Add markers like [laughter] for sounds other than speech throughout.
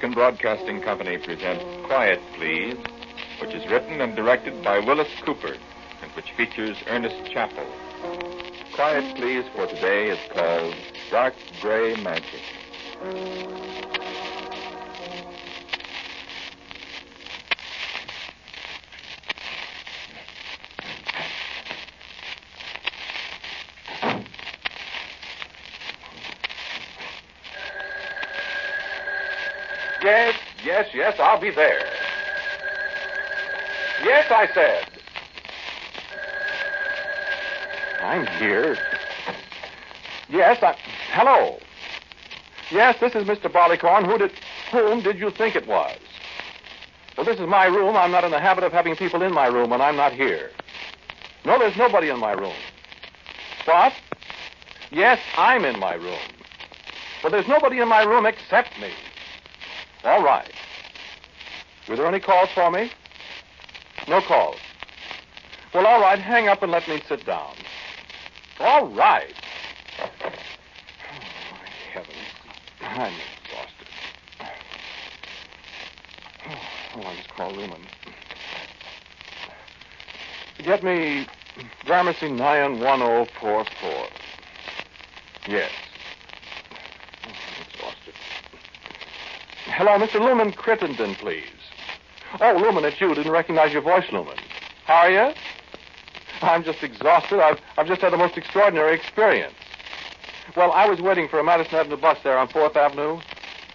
American Broadcasting Company presents Quiet, Please, which is written and directed by Willis Cooper and which features Ernest Chappell. Quiet, Please for today is called Dark Gray Magic. Yes, yes, yes, I'll be there. Yes, I said. I'm here. Yes, I. Hello. Yes, this is Mr. Barleycorn. Who did. Whom did you think it was? Well, this is my room. I'm not in the habit of having people in my room when I'm not here. No, there's nobody in my room. What? Yes, I'm in my room. But there's nobody in my room except me. All right. Were there any calls for me? No calls. Well, all right. Hang up and let me sit down. All right. Oh, my heavens. I'm exhausted. Oh, I'll just call Lumen. Get me Gramercy 91044. Yes. Oh, I'm exhausted. Hello, Mr. Lumen Crittenden, please. Oh, Lumen, it's you. Didn't recognize your voice, Lumen. How are you? I'm just exhausted. I've, I've just had the most extraordinary experience. Well, I was waiting for a Madison Avenue bus there on 4th Avenue.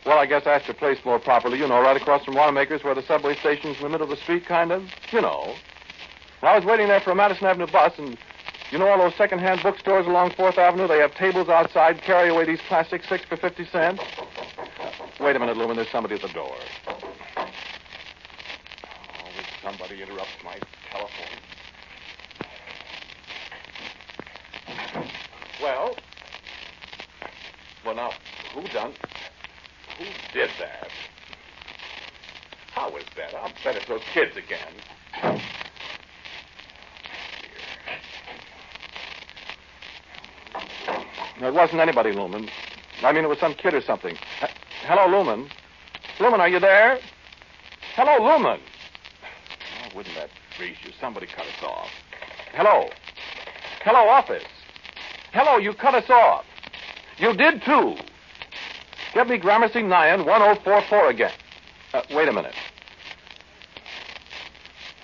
Well, I guess have to place more properly. You know, right across from Wanamaker's where the subway station's in the middle of the street, kind of. You know. Well, I was waiting there for a Madison Avenue bus, and you know all those second-hand bookstores along 4th Avenue? They have tables outside, carry away these classics, six for 50 cents. Wait a minute, Lumen. There's somebody at the door. Somebody interrupts my telephone. Well, well now, who done? Who did that? How is that? I'll bet it's those kids again. No, it wasn't anybody, Lumen. I mean, it was some kid or something. H- Hello, Lumen. Lumen, are you there? Hello, Lumen. Wouldn't that freeze you? Somebody cut us off. Hello. Hello, office. Hello, you cut us off. You did too. Get me Gramercy 9 1044 again. Uh, wait a minute.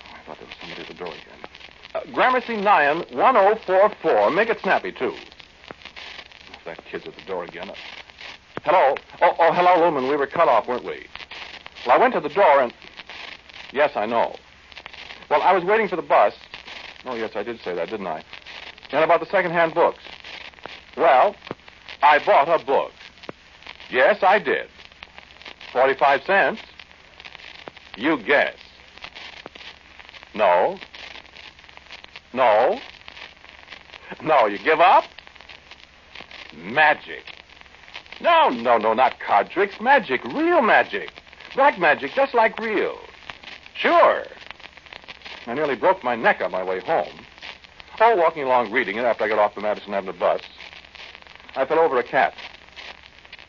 Oh, I thought there was somebody at the door again. Uh, Gramercy 9 1044. Make it snappy, too. That kid's at the door again. Uh, hello? Oh, oh, hello, Lumen. We were cut off, weren't we? Well, I went to the door and. Yes, I know. Well, I was waiting for the bus. Oh, yes, I did say that, didn't I? And about the second-hand books. Well, I bought a book. Yes, I did. 45 cents. You guess. No. No. No, you give up? Magic. No, no, no, not card tricks. Magic, real magic. Black magic, just like real. Sure. I nearly broke my neck on my way home. Oh, walking along reading it after I got off the Madison Avenue bus, I fell over a cat.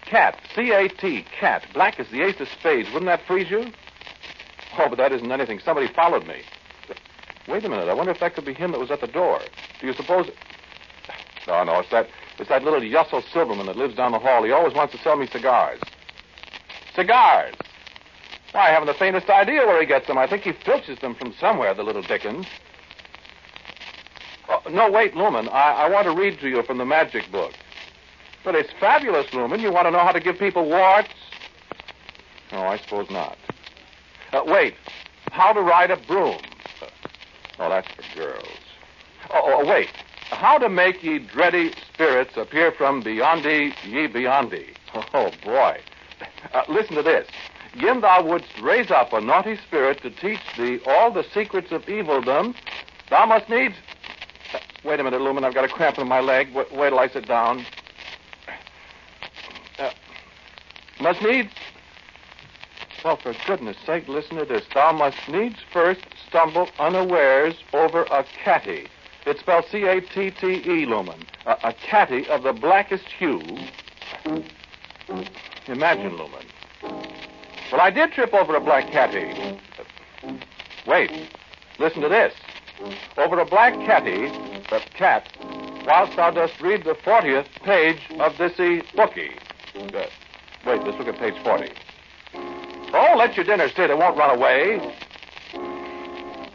Cat, C-A-T, cat. Black as the ace of spades. Wouldn't that freeze you? Oh, but that isn't anything. Somebody followed me. Wait a minute. I wonder if that could be him that was at the door. Do you suppose... No, no, it's that, it's that little Yussel Silverman that lives down the hall. He always wants to sell me cigars. Cigars! I haven't the faintest idea where he gets them. I think he filches them from somewhere, the little Dickens. Oh, no, wait, Lumen. I, I want to read to you from the magic book. But it's fabulous, Lumen. You want to know how to give people warts? No, I suppose not. Uh, wait. How to ride a broom. Uh, oh, that's for girls. Oh, oh, wait. How to make ye dready spirits appear from beyondy ye beyondy. Oh, boy. Uh, listen to this. Gin thou wouldst raise up a naughty spirit to teach thee all the secrets of evilldom, thou must needs. Wait a minute, Lumen. I've got a cramp in my leg. Wait, till I sit down. Uh, must needs. Well, for goodness sake, listen to this. Thou must needs first stumble unawares over a catty. It's spelled C-A-T-T-E, Lumen. A, a catty of the blackest hue. Imagine, Lumen. Well, I did trip over a black catty. Wait. Listen to this. Over a black catty, the cat, whilst thou dost read the 40th page of this bookie. Uh, wait, let's look at page 40. Oh, let your dinner sit. It won't run away.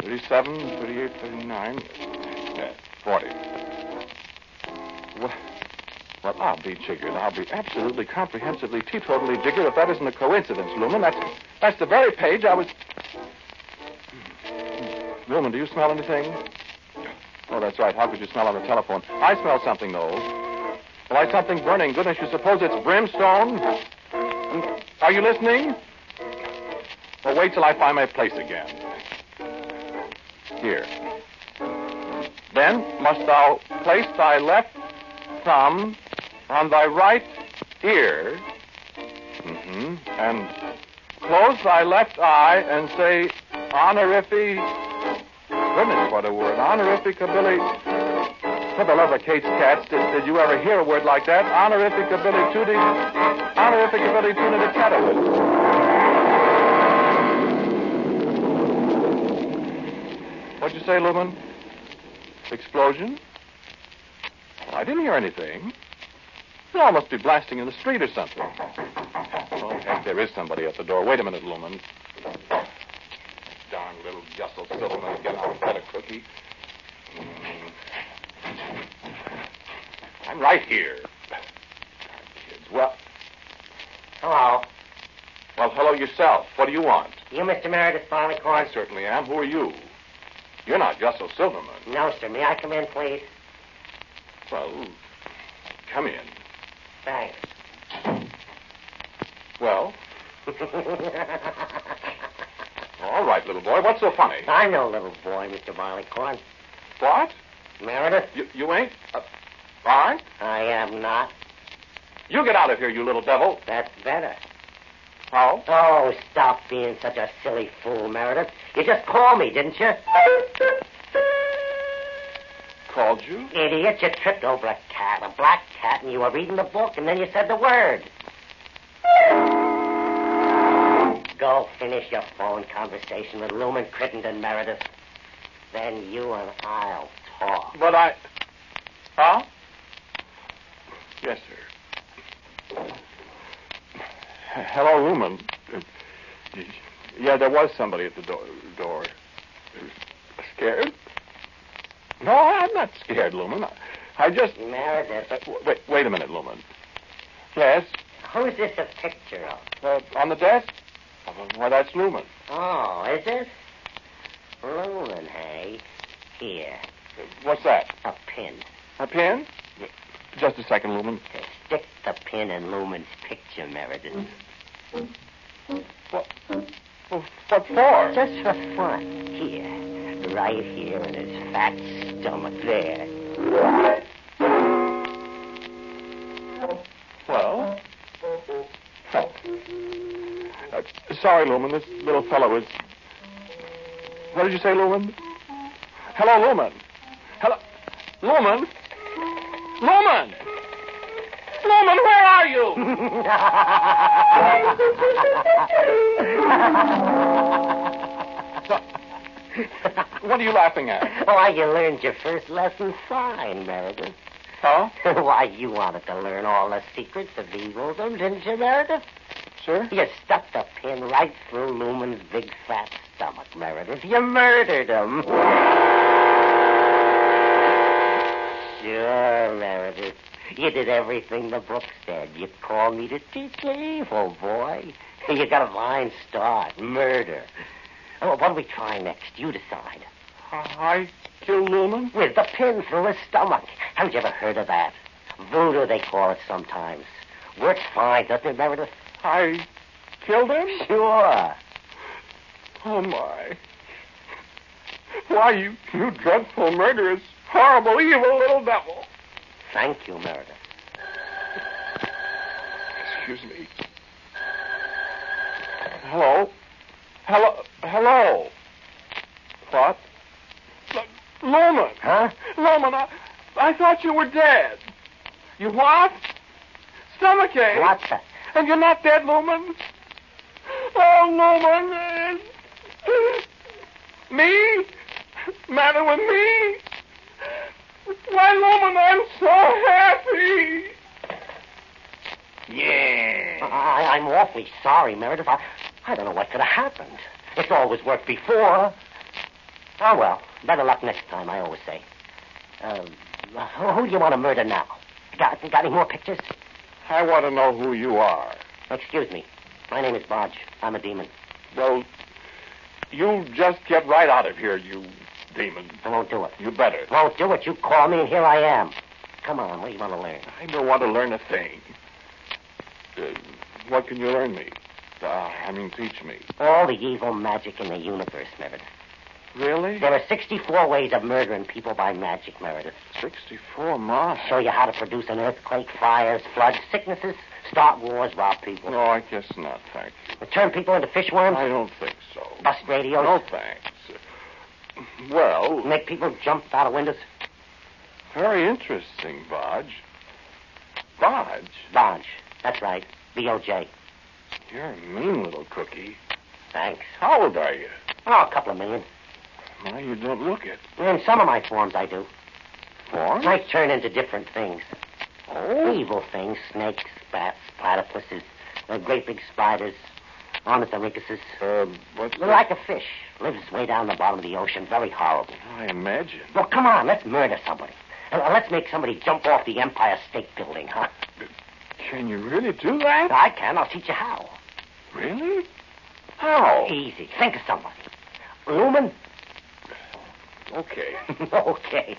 37, 38, 39, yeah, 40. Well, I'll be jiggered. I'll be absolutely, comprehensively, teetotally jiggered if that isn't a coincidence, Lumen. That's, that's the very page I was... Lumen, do you smell anything? Oh, that's right. How could you smell on the telephone? I smell something, though. I something burning. Goodness, you suppose it's brimstone? Hmm? Are you listening? Well, wait till I find my place again. Here. Then must thou place thy left thumb on thy right ear, mm-hmm, and close thy left eye and say, honorific. Goodness, what a word. Honorificability. For the love of Kate's cats, did, did you ever hear a word like that? Honorificability to the. Honorificability to the catawit. What'd you say, Lumen? Explosion? Well, I didn't hear anything. It all must be blasting in the street or something. Oh, heck, there is somebody at the door. Wait a minute, Lumen. Darn little Yussel Silverman get out of bed a cookie. Mm. I'm right here. Darn kids. Well, Hello. well, hello yourself. What do you want? You Mr. Meredith Barleycorn? I certainly am. Who are you? You're not Yussel Silverman. No, sir. May I come in, please? Well, come in. Thanks. Well, [laughs] all right, little boy. What's so funny? I know, little boy, Mr. Barleycorn. What? Meredith? You, you ain't? Uh, aren't? I am not. You get out of here, you little devil. That's better. How? Oh, stop being such a silly fool, Meredith. You just called me, didn't you? Called you? Idiot, you tripped over a cat, a black cat, and you were reading the book, and then you said the word. Go finish your phone conversation with Lumen Crittenden, Meredith. Then you and I'll talk. But I. Huh? Yes, sir. Hello, Lumen. Uh, Yeah, there was somebody at the door. door. Scared? No, I'm not scared, Lumen. I- just. Meredith, Uh, wait, wait a minute, Lumen. Yes, who's this a picture of? uh, on the desk. Why, that's Lumen. Oh, is it? Lumen, hey? Here, What's that? a pin. A pin? Yeah. Just a second, Lumen. Stick the pin in Lumen's picture, Meredith. What, well, what for? Just for fun. Here. Right here in his fat stomach. There. Well? Oh. Uh, sorry, Lumen. This little fellow is. What did you say, Lumen? Hello, Lumen. Hello. Lumen? Lumen! Lumen, where are you? [laughs] what are you laughing at? [laughs] Why, you learned your first lesson fine, Meredith. Huh? [laughs] Why, you wanted to learn all the secrets of evilism, didn't you, Meredith? Sure. You stuck the pin right through Lumen's big fat stomach, Meredith. You murdered him. Sure, Meredith. You did everything the book said. You called me to teach you oh, evil, boy. You got a fine start. Murder. Oh, what do we try next? You decide. I killed Lumen? With the pin through his stomach. Haven't you ever heard of that? Voodoo, they call it sometimes. Works fine, doesn't it, Meredith? I killed him? Sure. Oh, my. Why, you, you dreadful, murderous, horrible, evil little devil. Thank you, Meredith. Excuse me. Hello? Hello? Hello? What? L- Lumen. Huh? Lumen, I, I thought you were dead. You what? Stomachache. What the? And you're not dead, Lumen? Oh, Lumen. uh, Me? Matter with me? Why, Lumen, I'm so happy. Yeah. I, I'm awfully sorry, Meredith. I, I don't know what could have happened. It's always worked before. Oh, well. Better luck next time, I always say. Um, who, who do you want to murder now? Got, got any more pictures? I want to know who you are. Excuse me. My name is Bodge. I'm a demon. Well, you just get right out of here, you demon. I won't do it. You better. Won't do it. You call me, and here I am. Come on, what do you want to learn? I don't want to learn a thing. Uh, what can you learn me? Uh, I mean, teach me. All the evil magic in the universe, Meredith. Really? There are 64 ways of murdering people by magic, Meredith. 64 miles. Show you how to produce an earthquake, fires, floods, sicknesses, start wars, rob people. No, I guess not, thank you. Turn people into fish fishworms, I don't think so. bust radios, No, thanks. Well, make people jump out of windows. very interesting, Bodge. Bodge? Bodge. That's right. B-O-J. You're a mean little cookie. Thanks. How old are you? Oh, a couple of million. Well, you don't look it. In some of my forms, I do. Form? I turn into different things. Oh? Evil things. Snakes, bats, platypuses, uh, great big spiders, ornithorhynchuses. Uh, that? Like a fish. Lives way down the bottom of the ocean. Very horrible. I imagine. Well, come on. Let's murder somebody. Uh, let's make somebody jump off the Empire State Building, huh? Can you really do that? I can. I'll teach you how. Really? How? Easy. Think of somebody. Lumen? Okay. [laughs] okay.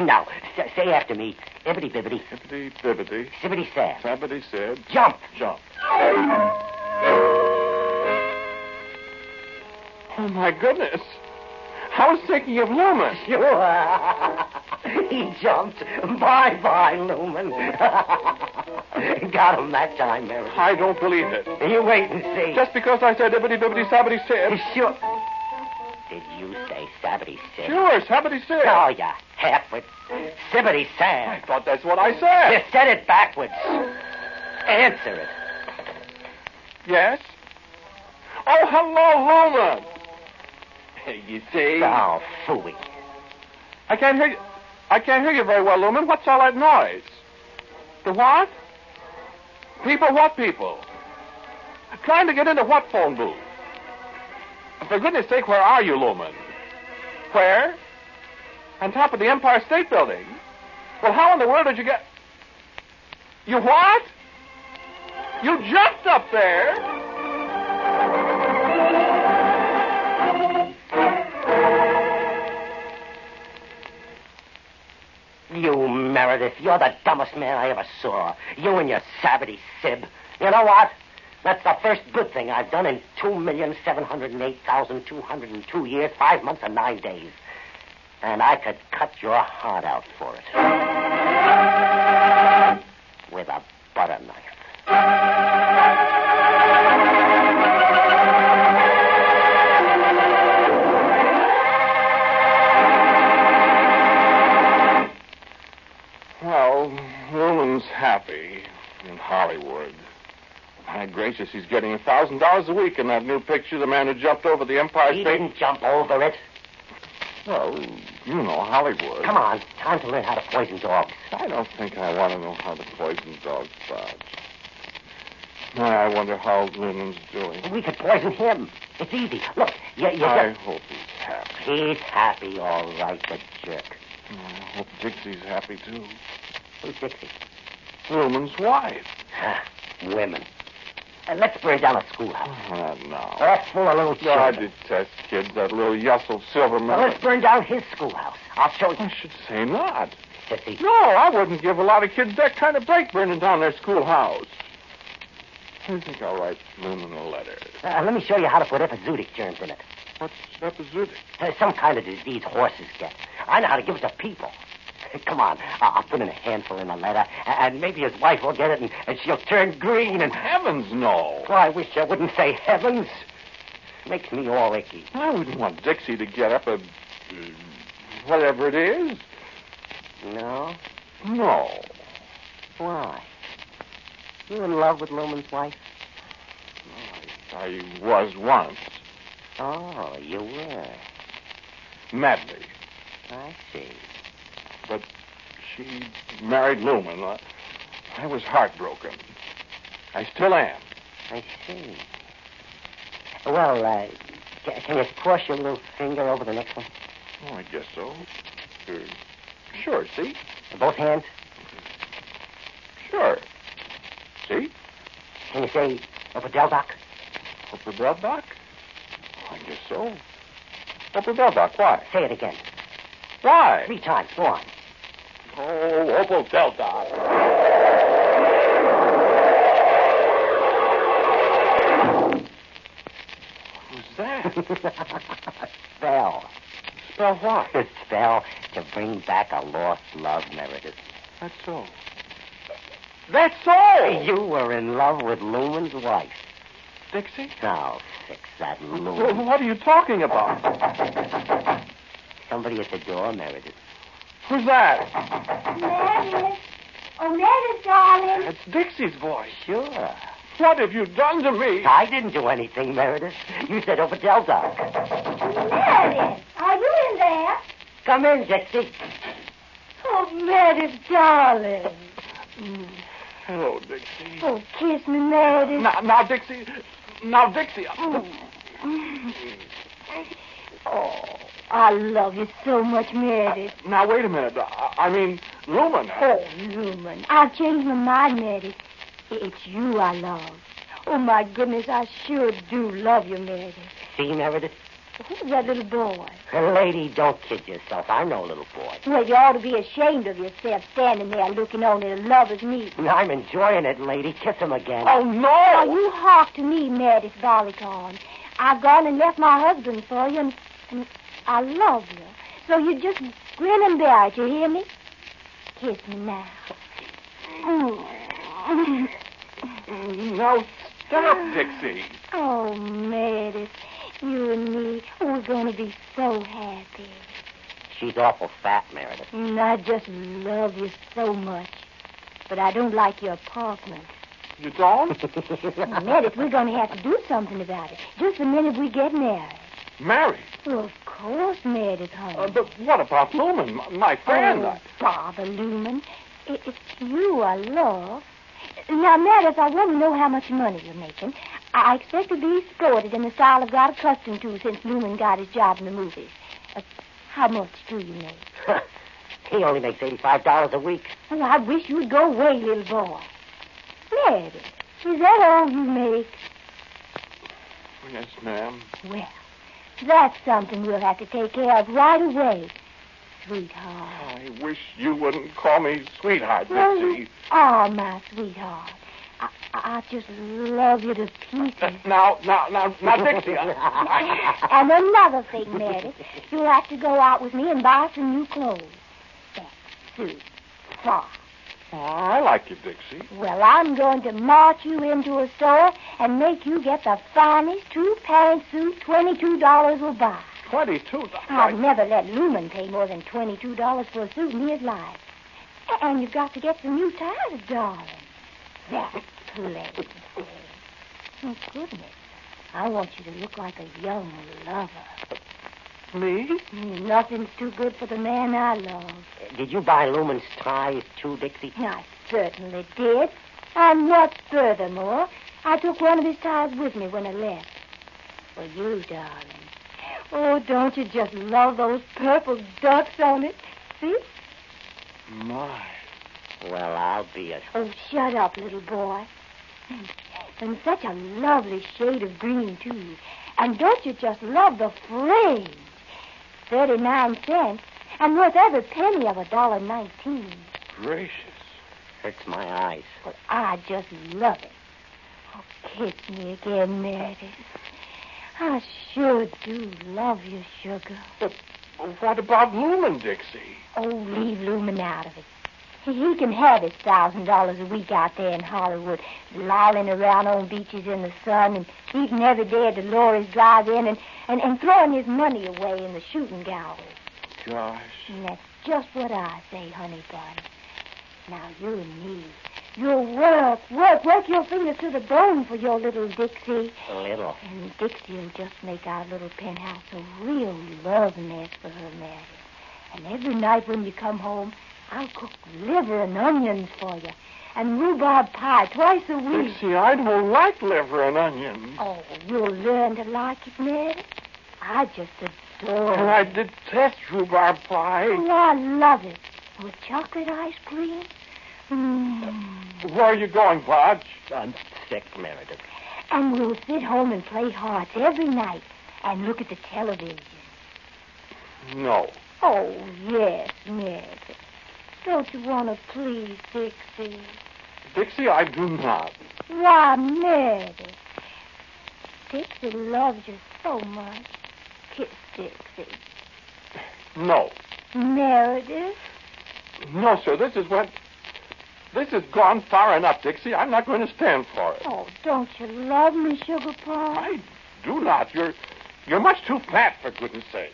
Now, s- say after me, ibbity bibbity, Hippity bibbity. sibbity sad. Somebody said Jump. jump. Oh, my goodness. I was thinking of Lumen. [laughs] Sure. He jumped. Bye bye, Lumen. [laughs] Got him that time, Mary. I don't believe it. You wait and see. Just because I said ibbity bibbity sabbity said. Sure. Did you say Sabbity Sid? Sure, sabbity said. Oh, you halfwit. Sibbity I Sam. I thought that's what I said. You said it backwards. Answer it. Yes? Oh, hello, Lumen. You see? Oh, phooey. I can't hear you. I can't hear you very well, Lumen. What's all that noise? The what? People, what people? Trying to get into what phone booth? For goodness sake, where are you, Lumen? Where? On top of the Empire State Building? Well, how in the world did you get. You what? You jumped up there? Meredith, you're the dumbest man I ever saw. You and your savity sib. You know what? That's the first good thing I've done in 2,708,202 years, five months, and nine days. And I could cut your heart out for it. With a butter knife. Happy in Hollywood. My gracious, he's getting a thousand dollars a week in that new picture, The Man Who Jumped Over the Empire He State. didn't jump over it. Well, you know Hollywood. Come on, time to learn how to poison dogs. I don't think I want to know how to poison dogs, Bob. I wonder how Lumen's doing. We could poison him. It's easy. Look, you, you I just... hope he's happy. He's happy, all right, the jerk. Mm, I hope Dixie's happy, too. Who's Dixie? Lumen's wife. Ah, women. Uh, let's burn down a schoolhouse. Oh, no. All full of little Oh, I children. detest kids, that little Yussel Silverman. Let's burn down his schoolhouse. I'll show you. I should say not. Sissy. No, I wouldn't give a lot of kids that kind of break burning down their schoolhouse. I think I'll write Lumen a letter. Uh, let me show you how to put epizootic germs in it. What's epizootic? Uh, some kind of disease horses get. I know how to give it to people. Come on, I'll put in a handful in the letter, and maybe his wife will get it, and, and she'll turn green. And Heavens, no. well, I wish I wouldn't say heavens. Makes me all icky. I wouldn't want Dixie to get up a. uh, whatever it is. No, No. why? You in love with Lumen's wife? I was once. Oh, you were. Madly. I see. But she married Lumen. I, I was heartbroken. I still am. I see. Well, uh, ca- can you push your little finger over the next one? Oh, I guess so. Uh, sure, see? Both hands? Sure. See? Can you say Opodeldoc? Upper Doc? I guess so. Upper Doc, why? Say it again. Why? Three times. Go on. Oh, Opal Delta. Who's that? [laughs] Spell. Spell what? A [laughs] spell to bring back a lost love, Meredith. That's so. That's all. You were in love with Lumen's wife. Dixie? Now, fix that Well, Lumen. what are you talking about? Somebody at the door, Meredith. Who's that? Meredith. Oh, Meredith, darling. It's Dixie's voice. Sure. What have you done to me? I didn't do anything, Meredith. You said over Opodeldoc. Meredith, are you in there? Come in, Dixie. Oh, Meredith, darling. Hello, Dixie. Oh, kiss me, Meredith. Now, now, Dixie. Now, Dixie. Mm. [laughs] Oh, I love you so much, Meredith. Uh, now, wait a minute. I, I mean, Lumen. Oh, Lumen, I've changed my mind, Meredith. It's you I love. Oh, my goodness, I sure do love you, Meredith. See, Meredith? Who's that little boy? Lady, don't kid yourself. I know, a little boy. Well, you ought to be ashamed of yourself standing there looking on at a lover's meet. I'm enjoying it, lady. Kiss him again. Oh, Now, no! you hark to me, Meredith Barleycorn. I've gone and left my husband for you, and, and I love you. So you just grin and bear it, you hear me? Kiss me now. Mm. Now, stop, Dixie. Oh, Meredith, you and me, we're going to be so happy. She's awful fat, Meredith. And I just love you so much. But I don't like your apartment. You don't? [laughs] Meredith, we're going to have to do something about it. Just the minute we get married. Married. Well, of course, Meredith, honey. Uh, but what about Lumen, my, my friend? Oh, bother, Lumen. It, it's you I love. Now, Meredith, I want to know how much money you're making. I expect to be escorted in the style I've got accustomed to since Lumen got his job in the movies. Uh, how much do you make? [laughs] he only makes $85 a week. Oh, I wish you'd go away, little boy. Meredith, is that all you make? Yes, ma'am. Well, that's something we'll have to take care of right away. sweetheart. I wish you wouldn't call me sweetheart, Well, you my sweetheart. I, I just love you to pieces. Uh, now, now, now, now, Dixie. Uh, [laughs] and another thing, Meredith. You'll have to go out with me and buy some new clothes. That suit. Far. Oh, I like you, Dixie. Well, I'm going to march you into a store and make you get the finest two-pant suit $22 will buy. Twenty-two. dollars. I've never let Lumen pay more than $22 for a suit in his life. And you've got to get some new ties, darling. That's plenty. [laughs] Oh, goodness. I want you to look like a young lover. Me? Nothing's too good for the man I love. Did you buy Lumen's ties too, Dixie? I certainly did. And what furthermore, I took one of his ties with me when I left. For you, darling. Oh, don't you just love those purple ducks on it? See? My. Well, I'll be a. Oh, shut up, little boy. And such a lovely shade of green, too. And don't you just love the frame? 39 cents, and worth every penny of a dollar 19. Gracious. Hurts my eyes. Well, I just love it. Oh, kiss me again, Meredith. I sure do love you, sugar. But what about Lumen, Dixie? Oh, leave Lumen out of it. He he can have his thousand dollars a week out there in Hollywood, lolling around on beaches in the sun and eating every day at Dolores Drive-In and, and, and throwing his money away in the shooting gallery. Gosh. And that's just what I say, honey bun. Now, you and me, you'll work, work, work your fingers to the bone for your little Dixie. A little. And Dixie will just make our little penthouse a real love nest for her, Meredith. And every night when you come home, I'll cook liver and onions for you. And rhubarb pie twice a week. See, I don't like liver and onions. Oh, you'll learn to like it, Meredith. I just adore And it. I detest rhubarb pie. Oh, I love it. With chocolate ice cream. Mm. Where are you going, Bodge? I'm sick, Meredith. And we'll sit home and play hearts every night and look at the television. No. Oh, yes, Meredith. Don't you want to please Dixie? Dixie, I do not. Why, Meredith. Dixie loves you so much. Kiss Dixie. No. Meredith? No, sir. This is what. This has gone far enough, Dixie. I'm not going to stand for it. Oh, don't you love me, Sugar Pie? I do not. You're you're much too fat, for goodness sake.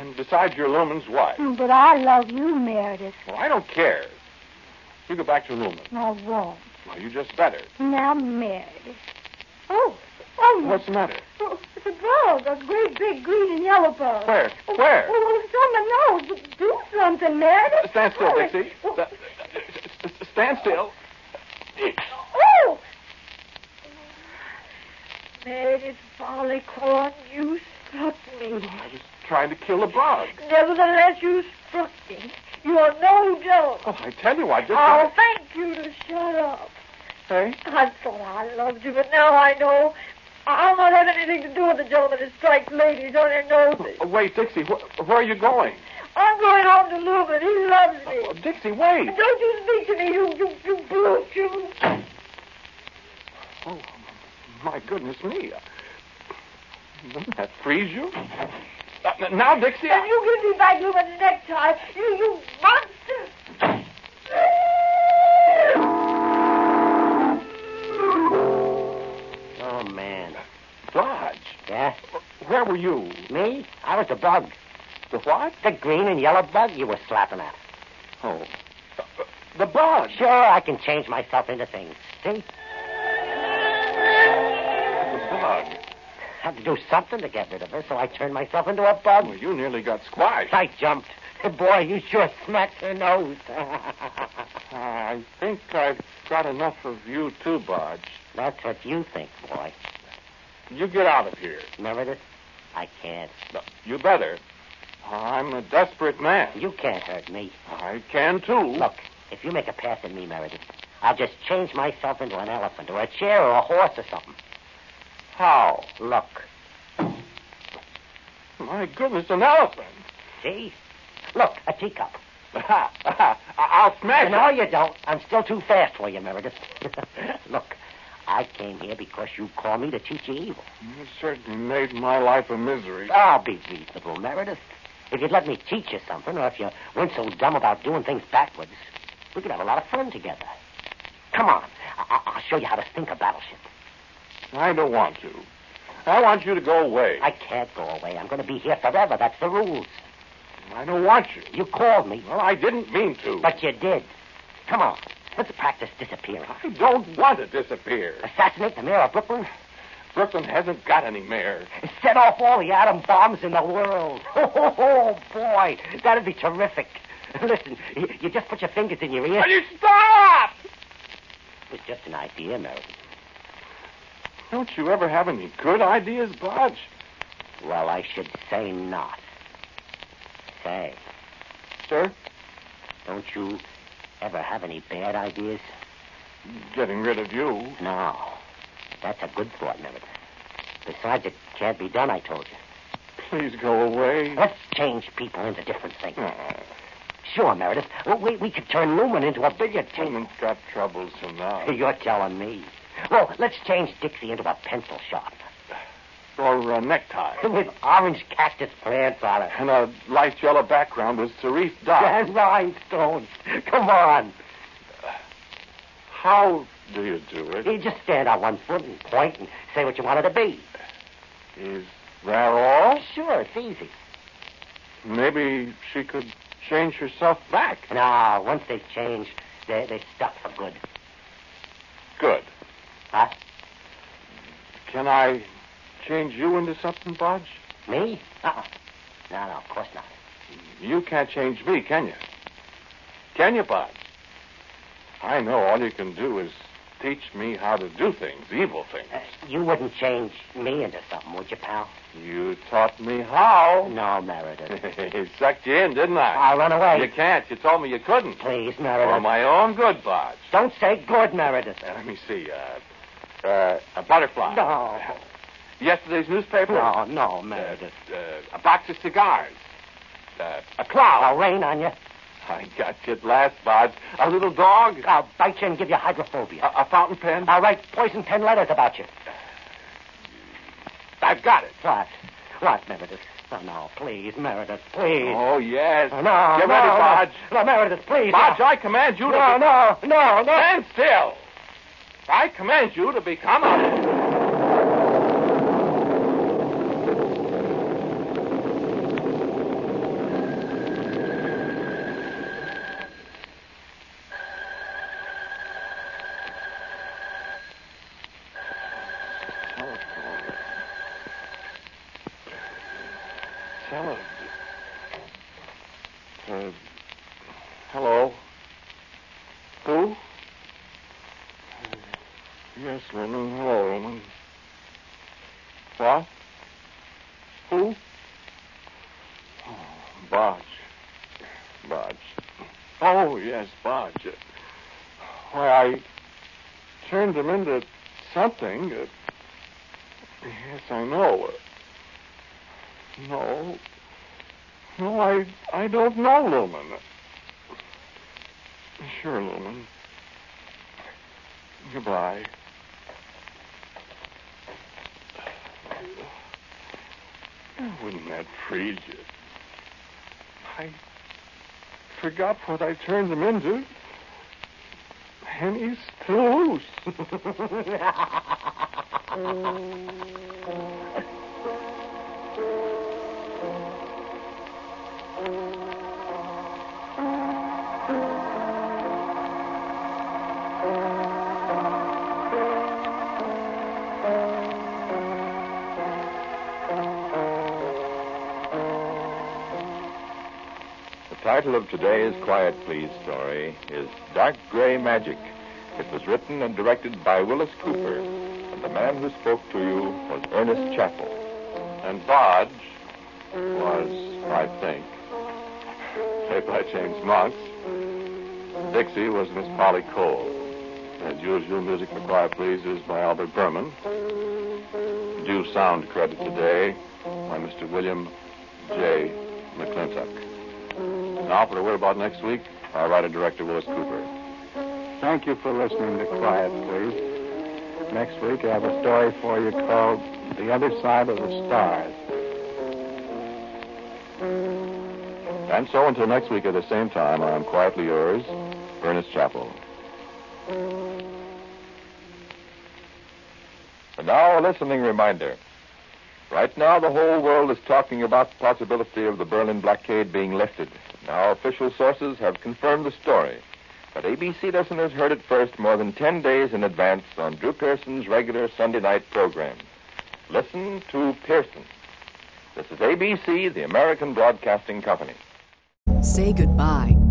And besides, you're Lumen's wife. Mm, But I love you, Meredith. Well, I don't care. You go back to Lumen. I won't. Well, you just better. Now, Meredith. Oh, oh, What's the matter? oh, it's a bug, a great big green and yellow bug. Where? Oh, Where? Oh, it's on my nose. Do something, Meredith. Stand still, Hurry. Dixie. Oh, Sta- s- s- Stand still. Oh! Meredith Barleycorn, you struck me. I was trying to kill a bug. Nevertheless, you struck me. You're no joke. Oh, I tell you, I just. Oh, thank you to shut up. Hey? I thought I loved you, but now I know. I'll not have anything to do with the gentleman who strikes ladies on their noses. Wait, Dixie, wh- where are you going? I'm going home to Lumen. He loves me. Oh, Dixie, wait. Don't you speak to me, you, you, you brute, you. Oh, my goodness me. Doesn't that freeze you? Uh, now, Dixie. And you give me back Lumen's necktie. You, you monster. Oh, man. Bodge. Yeah? Where were you? Me? I was the bug. The what? The green and yellow bug you were slapping at. Oh. The bug. Sure, I can change myself into things. See? Had to do something to get rid of her, so I turned myself into a bug. Well, you nearly got squashed. I jumped. Boy, you sure smacked her nose. [laughs] I think I've got enough of you, too, Bodge. That's what you think, boy. You get out of here. Meredith, I can't. No, you better. I'm a desperate man. You can't hurt me. I can, too. Look, if you make a pass at me, Meredith, I'll just change myself into an elephant or a chair or a horse or something. How? Look. My goodness, an elephant. See? Look, a teacup. [laughs] I'll smash No, it. you don't. I'm still too fast for you, Meredith. [laughs] Look, I came here because you called me to teach you evil. You certainly made my life a misery. I'll be reasonable, Meredith. If you'd let me teach you something, or if you weren't so dumb about doing things backwards, we could have a lot of fun together. Come on. I- I'll show you how to sink a battleship. I don't want to. I want you to go away. I can't go away. I'm going to be here forever. That's the rules. I don't want you. You called me, Well, I didn't mean to. but you did. Come on. Let's practice disappearing. I don't want to disappear. Assassinate the mayor of Brooklyn. Brooklyn hasn't got any mayor. Set off all the atom bombs in the world. [laughs] Oh, boy. That'd be terrific. Listen, you, you just put your fingers in your ears. Will you stop? It was just an idea, Meredith. Don't you ever have any good ideas, Bodge? Well, I should say not. Say, Sir? don't you ever have any bad ideas? Getting rid of you. No. That's a good thought, Meredith. Besides, it can't be done, I told you. Please go away. Let's change people into different things. Oh, Sure, Meredith. We, we could turn Lumen into a billiard table. Truman's got troubles enough. [laughs] You're telling me. Well, let's change Dixie into a pencil sharpener Or a necktie. [laughs] with orange cactus plants on it. And a light yellow background with serif dots. And rhinestones. Come on. How do you do it? You just stand on one foot and point and say what you want it to be. Is that all? Sure, it's easy. Maybe she could change herself back. No, once they've changed, they're, they're stuck for. Good. Huh? Can I change you into something, Bodge? Me? Uh-uh. No, no, of course not. You can't change me, can you? Can you, Bodge? I know all you can do is teach me how to do things, evil things. Uh, you wouldn't change me into something, would you, pal? You taught me how. No, Meredith. [laughs] it sucked you in, didn't I? I'll run away. You can't. You told me you couldn't. Please, Meredith. For my own good, Bodge. Don't say good, Meredith. Uh, let me see. Uh, uh, a butterfly. No. Yesterday's newspaper. No, no, Uh, Meredith. uh, a box of cigars. Uh, a cloud. I'll rain on you. I got you at last, Bodge. A little dog. I'll bite you and give you hydrophobia. A, a fountain pen. I'll write poison pen letters about you. I've got it. What? What, Meredith? Oh, no, please, Meredith, please. Oh, yes. Oh, no, Get no, ready, no. Bodge. No, Meredith, please. Bodge, no. I command you to... No, be- no, no, no. Stand still. I command you to become a... Telephone. Tele... Uh, hello? Who? Uh, Yes, Lumen. Hello, Lumen. What? Who? Oh, Bodge. Bodge. Oh, yes, Bodge. Why, I into something. Uh, yes, I know. Uh, no. No, I I don't know, Lumen. Sure, Lumen. Goodbye. Wouldn't that freeze you? I forgot what I turned them into. And he's still title of today's Quiet Please story is Dark Gray Magic. It was written and directed by Willis Cooper, and the man who spoke to you was Ernest Chappell. And Bodge was, I think, played by James Monks. Dixie was Miss Polly Cole. As usual, music for Quiet Please is by Albert Buhrman. Due sound credit today by Mr. William J. McClintock. Now for the word about next week. Our writer director, Willis Cooper. Thank you for listening to Quiet, please. Next week, I have a story for you called The Other Side of the Stars. And so until next week at the same time, I'm quietly yours, Ernest Chappell. And now a listening reminder. Right now, the whole world is talking about the possibility of the Berlin blockade being lifted. Now, official sources have confirmed the story. But ABC listeners heard it first more than 10 days in advance on Drew Pearson's regular Sunday night program. Listen to Pearson. This is ABC, the American Broadcasting Company. Say goodbye